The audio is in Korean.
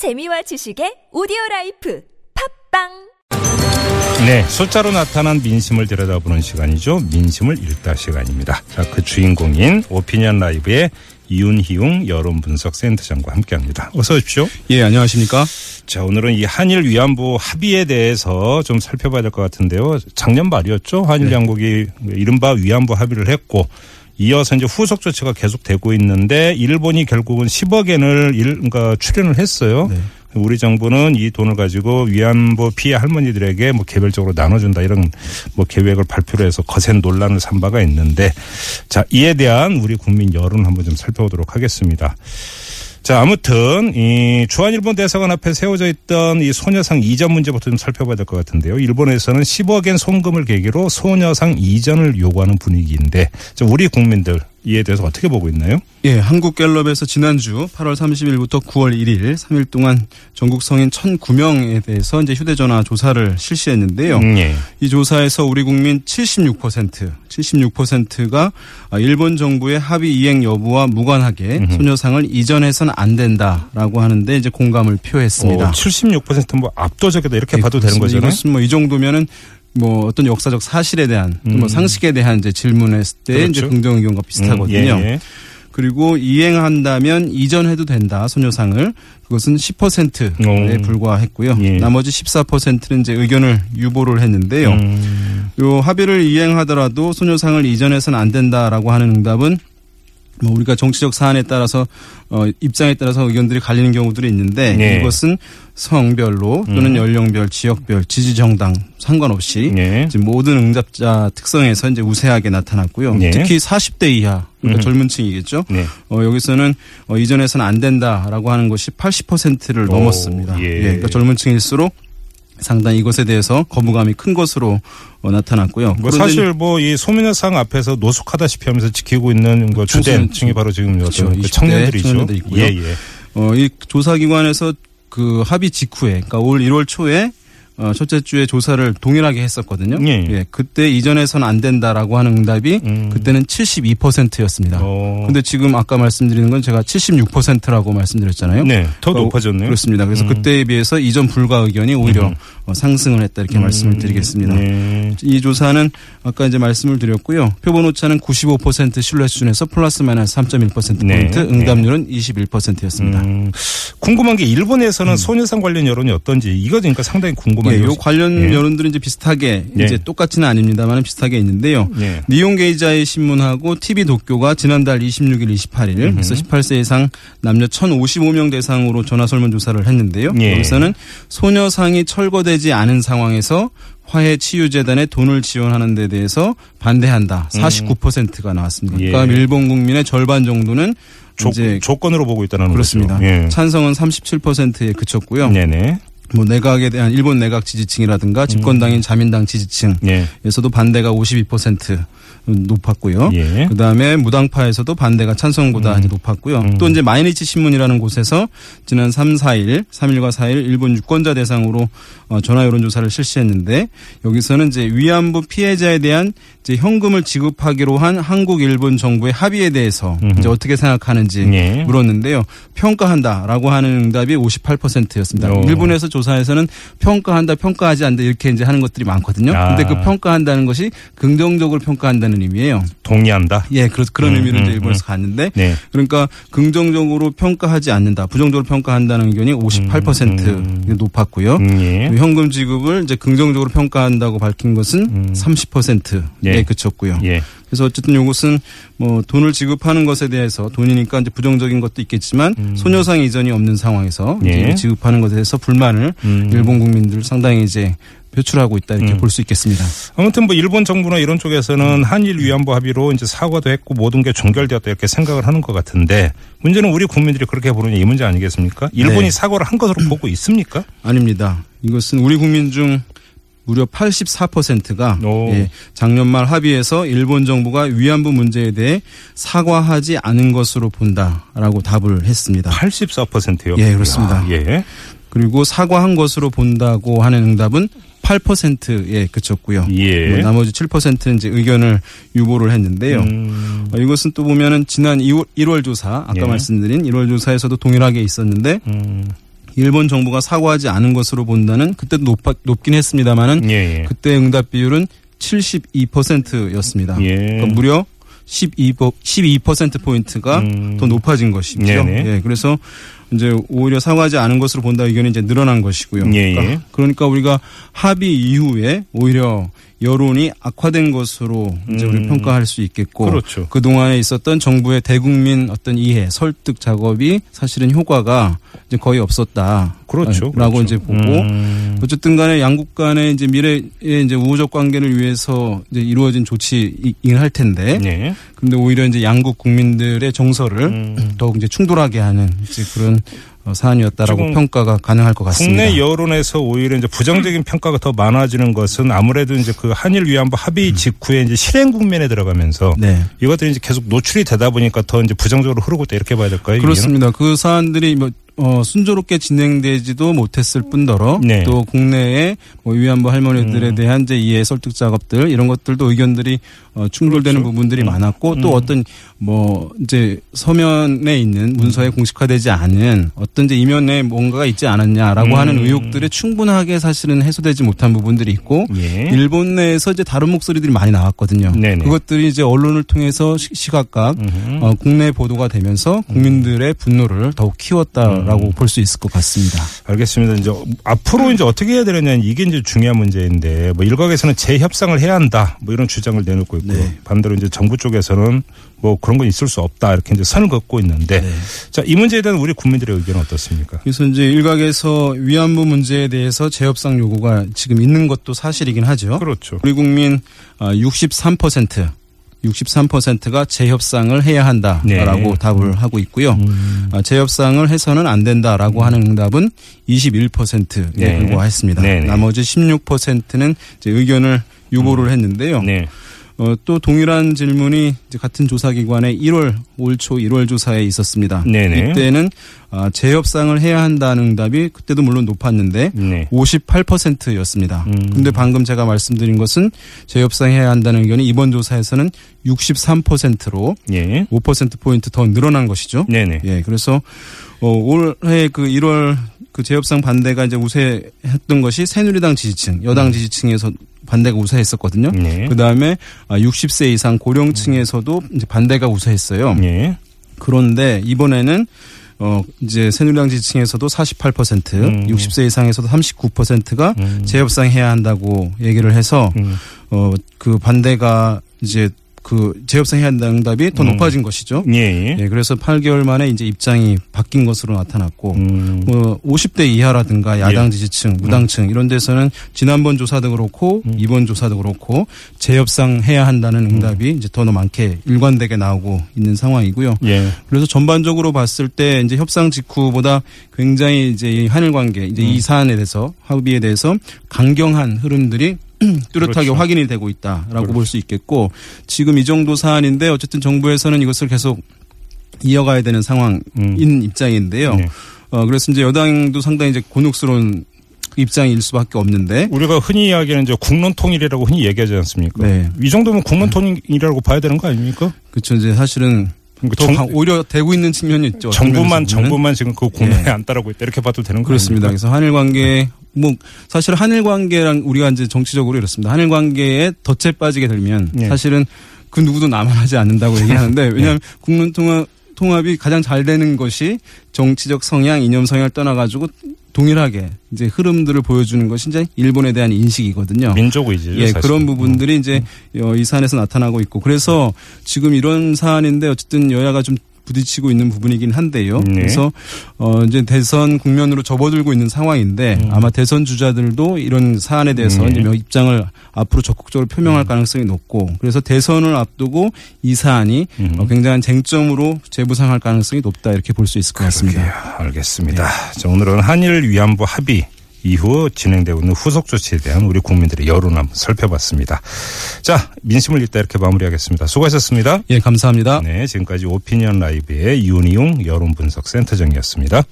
재미와 지식의 오디오 라이프 팟빵 네, 숫자로 나타난 민심을 들여다보는 시간이죠. 민심을 읽다 시간입니다. 자, 그 주인공인 오피니언 라이브의 이윤희웅 여론 분석 센터장과 함께 합니다. 어서 오십시오. 예, 안녕하십니까? 자, 오늘은 이 한일 위안부 합의에 대해서 좀 살펴봐야 될 것 같은데요. 작년 말이었죠. 한일 네. 양국이 이른바 위안부 합의를 했고 이어서 이제 후속 조치가 계속되고 있는데 일본이 결국은 10억 엔을 일, 그러니까 출연을 했어요. 네. 우리 정부는 이 돈을 가지고 위안부 피해 할머니들에게 뭐 개별적으로 나눠준다 이런 뭐 계획을 발표를 해서 거센 논란을 산 바가 있는데 자 이에 대한 우리 국민 여론 한번 좀 살펴보도록 하겠습니다. 자, 아무튼, 이, 주한일본 대사관 앞에 세워져 있던 이 소녀상 이전 문제부터 좀 살펴봐야 될 것 같은데요. 일본에서는 10억엔 송금을 계기로 소녀상 이전을 요구하는 분위기인데, 자, 우리 국민들 이에 대해서 어떻게 보고 있나요? 예, 한국갤럽에서 지난주 8월 30일부터 9월 1일 3일 동안 전국 성인 1,009명에 대해서 이제 휴대전화 조사를 실시했는데요. 음, 예. 이 조사에서 우리 국민 76%, 76%가 일본 정부의 합의 이행 여부와 무관하게 소녀상을 이전해서는 안 된다라고 하는데 이제 공감을 표했습니다. 어, 76%뭐 압도적이다 이렇게 예, 봐도 되는. 거잖아요. 이것은 뭐 이 정도면은 뭐 어떤 역사적 사실에 대한 또뭐 음. 상식에 대한 이제 질문했을 때 그렇죠. 이제 긍정 의견과 비슷하거든요. 음, 예, 예. 그리고 이행한다면 이전해도 된다 소녀상을 그것은 10%에 오. 불과했고요. 예. 나머지 14%는 이제 의견을 유보를 했는데요. 음, 요 합의를 이행하더라도 소녀상을 이전해서는 안 된다라고 하는 응답은 뭐 우리가 정치적 사안에 따라서 어 입장에 따라서 의견들이 갈리는 경우들이 있는데 네. 이것은 성별로 또는 음. 연령별, 지역별, 지지 정당 상관없이 예. 지금 모든 응답자 특성에서 이제 우세하게 나타났고요. 네. 특히 40대 이하 그러니까 음. 젊은 층이겠죠. 네. 어, 여기서는 어, 이전에서는 안 된다라고 하는 것이 80%를 오, 넘었습니다. 예. 그러니까 젊은 층일수록 상당히 이것에 대해서 거부감이 큰 것으로 어, 나타났고요. 뭐 사실 뭐 이 소민여상 앞에서 노숙하다시피 하면서 지키고 있는 그 주된 층이 바로 지금 그렇죠. 그 20대 청년들이죠. 청년들 있고요. 예, 예. 어, 이 조사기관에서 그 합의 직후에, 그러니까 올 1월 초에 어, 첫째 주에 조사를 동일하게 했었거든요. 예. 그때 이전에선 안 된다라고 하는 응답이 음. 그때는 72%였습니다. 어. 근데 지금 아까 말씀드리는 건 제가 76%라고 말씀드렸잖아요. 네, 더 어, 높아졌네요. 그렇습니다. 그래서 음. 그때에 비해서 이전 불가 의견이 오히려 음. 어, 상승을 했다 이렇게 말씀을 드리겠습니다. 네. 이 조사는 아까 이제 말씀을 드렸고요. 표본 오차는 95% 신뢰 수준에서 플러스 마이너스 3.1% 네. 포인트, 응답률은 21%였습니다. 음, 궁금한 게 일본에서는 소녀상 관련 여론이 어떤지 이거 그러니까 상당히 궁금한 예, 요요 관련 예. 여론들은 이제 비슷하게 예. 이제 똑같지는 아닙니다만 비슷하게 있는데요. 예. 니온 게이자의 신문하고 TV 도쿄가 지난달 26일, 28일 그래서 18세 이상 남녀 1,055명 대상으로 전화 설문 조사를 했는데요. 예. 여기서는 소녀상이 철거되지 않은 상황에서 화해 치유재단에 돈을 지원하는 데 대해서 반대한다. 49%가 나왔습니다. 음. 예. 그러니까 일본 국민의 절반 정도는 조, 이제 조건으로 보고 있다는 그렇습니다. 거죠. 예. 찬성은 37%에 그쳤고요. 네네. 뭐 내각에 대한 일본 내각 지지층이라든가 집권당인 자민당 지지층에서도 예. 반대가 52% 높았고요. 예. 그 다음에 무당파에서도 반대가 찬성보다 이제 높았고요. 음. 또 이제 마이니치 신문이라는 곳에서 지난 3, 4일, 3일과 4일 일본 유권자 대상으로 어, 전화 여론 조사를 실시했는데 여기서는 이제 위안부 피해자에 대한 이제 현금을 지급하기로 한 한국 일본 정부의 합의에 대해서 이제 어떻게 생각하는지 예. 물었는데요. 평가한다라고 하는 응답이 58%였습니다. 오. 일본에서 조 사에서는 평가한다, 평가하지 않는다 이렇게 이제 하는 것들이 많거든요. 아. 근데 그 평가한다는 것이 긍정적으로 평가한다는 의미예요. 동의한다. 예, 그런 그런 음, 의미로 음, 이제 일본에서 갔는데 네. 그러니까 긍정적으로 평가하지 않는다, 부정적으로 평가한다는 의견이 58% 음. 높았고요. 음, 예. 그 현금 지급을 이제 긍정적으로 평가한다고 밝힌 것은 음. 30%에 예. 그쳤고요. 예. 그래서 어쨌든 이것은 뭐 돈을 지급하는 것에 대해서 돈이니까 이제 부정적인 것도 있겠지만 소녀상 이전이 없는 상황에서 음. 예. 지급하는 것에 대해서 불만을 음. 일본 국민들 상당히 이제 표출하고 있다 이렇게 음. 볼수 있겠습니다. 아무튼 뭐 일본 정부나 이런 쪽에서는 한일 위안부 합의로 이제 사과도 했고 모든 게 종결되었다 이렇게 생각을 하는 것 같은데 문제는 우리 국민들이 그렇게 보는 이 문제 아니겠습니까? 일본이 네. 사과를 한 것으로 보고 있습니까? 아닙니다. 이것은 우리 국민 중 무려 84%가 오. 예, 작년 말 합의에서 일본 정부가 위안부 문제에 대해 사과하지 않은 것으로 본다라고 답을 했습니다. 84%요. 예, 그렇습니다. 예. 그리고 사과한 것으로 본다고 하는 응답은 8%에 그쳤고요. 예. 뭐 나머지 7%는 이제 의견을 유보를 했는데요. 음. 어, 이것은 또 보면은 지난 2월, 1월 조사 아까 예. 말씀드린 1월 조사에서도 동일하게 있었는데 음. 일본 정부가 사과하지 않은 것으로 본다는 그때도 높, 높긴 했습니다만은 예, 예. 그때 응답 비율은 72%였습니다. 예. 그러니까 무려 12, 12% 포인트가 음. 더 높아진 것이죠. 예, 그래서 이제 오히려 사과하지 않은 것으로 본다 의견이 이제 늘어난 것이고요. 예, 예. 그러니까, 그러니까 우리가 합의 이후에 오히려 여론이 악화된 것으로 이제 우리 음. 평가할 수 있겠고 그렇죠. 그 동안에 있었던 정부의 대국민 어떤 이해, 설득 작업이 사실은 효과가 이제 거의 없었다. 그렇죠. 라고 그렇죠. 이제 보고 음. 어쨌든 간에 양국 간의 이제 미래의 이제 우호적 관계를 위해서 이제 이루어진 조치이긴 할 텐데 네. 근데 오히려 이제 양국 국민들의 정서를 음. 더욱 이제 충돌하게 하는 이제 그런 어, 사안이었다라고 평가가 가능할 것 같습니다. 국내 여론에서 오히려 이제 부정적인 평가가 더 많아지는 것은 아무래도 이제 그 한일 위안부 합의 직후에 이제 실행 국면에 들어가면서 네. 이것들이 이제 계속 노출이 되다 보니까 더 이제 부정적으로 흐르고 있다 이렇게 봐야 될까요? 그렇습니다. 그 사안들이 뭐 어, 순조롭게 진행되지도 못했을 뿐더러 네. 또 국내에 뭐 위안부 할머니들에 음. 대한 이제 이해 설득 작업들 이런 것들도 의견들이 어, 충돌되는 그렇죠. 부분들이 많았고 또 음. 어떤 뭐 이제 서면에 있는 문서에 음. 공식화되지 않은 어떤 이제 이면에 뭔가가 있지 않았냐라고 음. 하는 의혹들이 충분하게 사실은 해소되지 못한 부분들이 있고 예. 일본 내에서 이제 다른 목소리들이 많이 나왔거든요. 네네. 그것들이 이제 언론을 통해서 시- 시각각 음흠. 어, 국내 보도가 되면서 국민들의 분노를 더욱 키웠다라고 음. 볼수 있을 것 같습니다. 알겠습니다. 이제 앞으로 이제 어떻게 해야 되느냐 이게 이제 중요한 문제인데 뭐 일각에서는 재협상을 해야 한다 뭐 이런 주장을 내놓고 있고 네. 반대로 이제 정부 쪽에서는 뭐 그런 건 있을 수 없다 이렇게 이제 선을 긋고 있는데 네. 자이 문제에 대한 우리 국민들의 의견은 어떻습니까? 그래서 이제 일각에서 위안부 문제에 대해서 재협상 요구가 지금 있는 것도 사실이긴 하죠. 그렇죠. 우리 국민 63% 63%가 재협상을 해야 한다라고 네. 답을 하고 있고요. 음. 아, 재협상을 해서는 안 된다라고 하는 응답은 21%에 네. 불과했습니다. 네, 네. 나머지 16%는 이제 의견을 유보를 했는데요. 네. 어, 또 동일한 질문이 이제 같은 조사기관의 1월 올 초 1월 조사에 있었습니다. 네네. 이때는 아, 재협상을 해야 한다는 응답이 그때도 물론 높았는데 네. 58%였습니다. 음. 근데 방금 제가 말씀드린 것은 재협상해야 한다는 의견이 이번 조사에서는 63%로 예. 5% 포인트 더 늘어난 것이죠. 네네. 예, 그래서 어, 올해 그 1월 그 재협상 반대가 이제 우세했던 것이 새누리당 지지층, 여당 지지층에서 반대가 우세했었거든요. 음. 네. 그 다음에 60세 이상 고령층에서도 이제 반대가 우세했어요. 예. 그런데 이번에는 어 이제 새누리당 지지층에서도 48%, 음. 60세 이상에서도 39%가 음. 재협상해야 한다고 얘기를 해서 음. 어그 반대가 이제 그 재협상 해야 한다는 응답이 더 음. 높아진 것이죠. 예. 예. 예, 그래서 8개월 만에 이제 입장이 바뀐 것으로 나타났고 음. 뭐 50대 이하라든가 야당 예. 지지층, 무당층 이런 데서는 지난번 조사도 그렇고 음. 이번 조사도 그렇고 재협상 해야 한다는 응답이 이제 더 많게 일관되게 나오고 있는 상황이고요. 예. 그래서 전반적으로 봤을 때 이제 협상 직후보다 굉장히 이제 이 한일 관계 이제 음. 이 사안에 대해서 합의에 대해서 강경한 흐름들이 뚜렷하게 그렇죠. 확인이 되고 있다라고 그렇죠. 볼수 있겠고 지금 이 정도 사안인데 어쨌든 정부에서는 이것을 계속 이어가야 되는 상황인 음. 입장인데요. 네. 어 그래서 이제 여당도 상당히 이제 곤혹스러운 입장일 수밖에 없는데 우리가 흔히 이야기하는 이제 국론 통일이라고 흔히 얘기하지 않습니까? 네. 이 정도면 국론 통일이라고 봐야 되는 거 아닙니까? 그렇죠 이제 사실은 더 정- 강- 오히려 되고 있는 측면이 있죠. 정부만. 정부만 지금 그 국면에 예. 안 따르고 있다 이렇게 봐도 되는 거 그렇습니다. 아닙니까? 그래서 한일 관계 뭐 사실 한일 관계랑 우리가 이제 정치적으로 이렇습니다. 한일 관계에 덫에 빠지게 되면 예. 사실은 그 누구도 남아나지 않는다고 얘기하는데 왜냐하면 국민 통합 통합이 가장 잘 되는 것이 정치적 성향, 이념 성향을 떠나가지고 동일하게 이제 흐름들을 보여주는 것이 이제 일본에 대한 인식이거든요. 민족 의지죠. 예, 사실. 그런 부분들이 이제 어, 이 사안에서 나타나고 있고 그래서 지금 이런 사안인데 어쨌든 여야가 좀 부딪히고 있는 부분이긴 한데요. 네. 그래서 어 이제 대선 국면으로 접어들고 있는 상황인데 아마 대선 주자들도 이런 사안에 대해서 네. 이제 몇 입장을 앞으로 적극적으로 표명할 가능성이 높고 그래서 대선을 앞두고 이 사안이 음. 어, 굉장한 쟁점으로 재부상할 가능성이 높다 이렇게 볼 수 있을 것 같습니다. 그러게요. 알겠습니다. 자, 오늘은 한일 위안부 합의 이후 진행되고 있는 후속 조치에 대한 우리 국민들의 여론 한번 살펴봤습니다. 자, 민심을 읽다 이렇게 마무리하겠습니다. 수고하셨습니다. 예, 감사합니다. 네, 지금까지 오피니언 라이브의 윤희용 여론 분석 센터장이었습니다.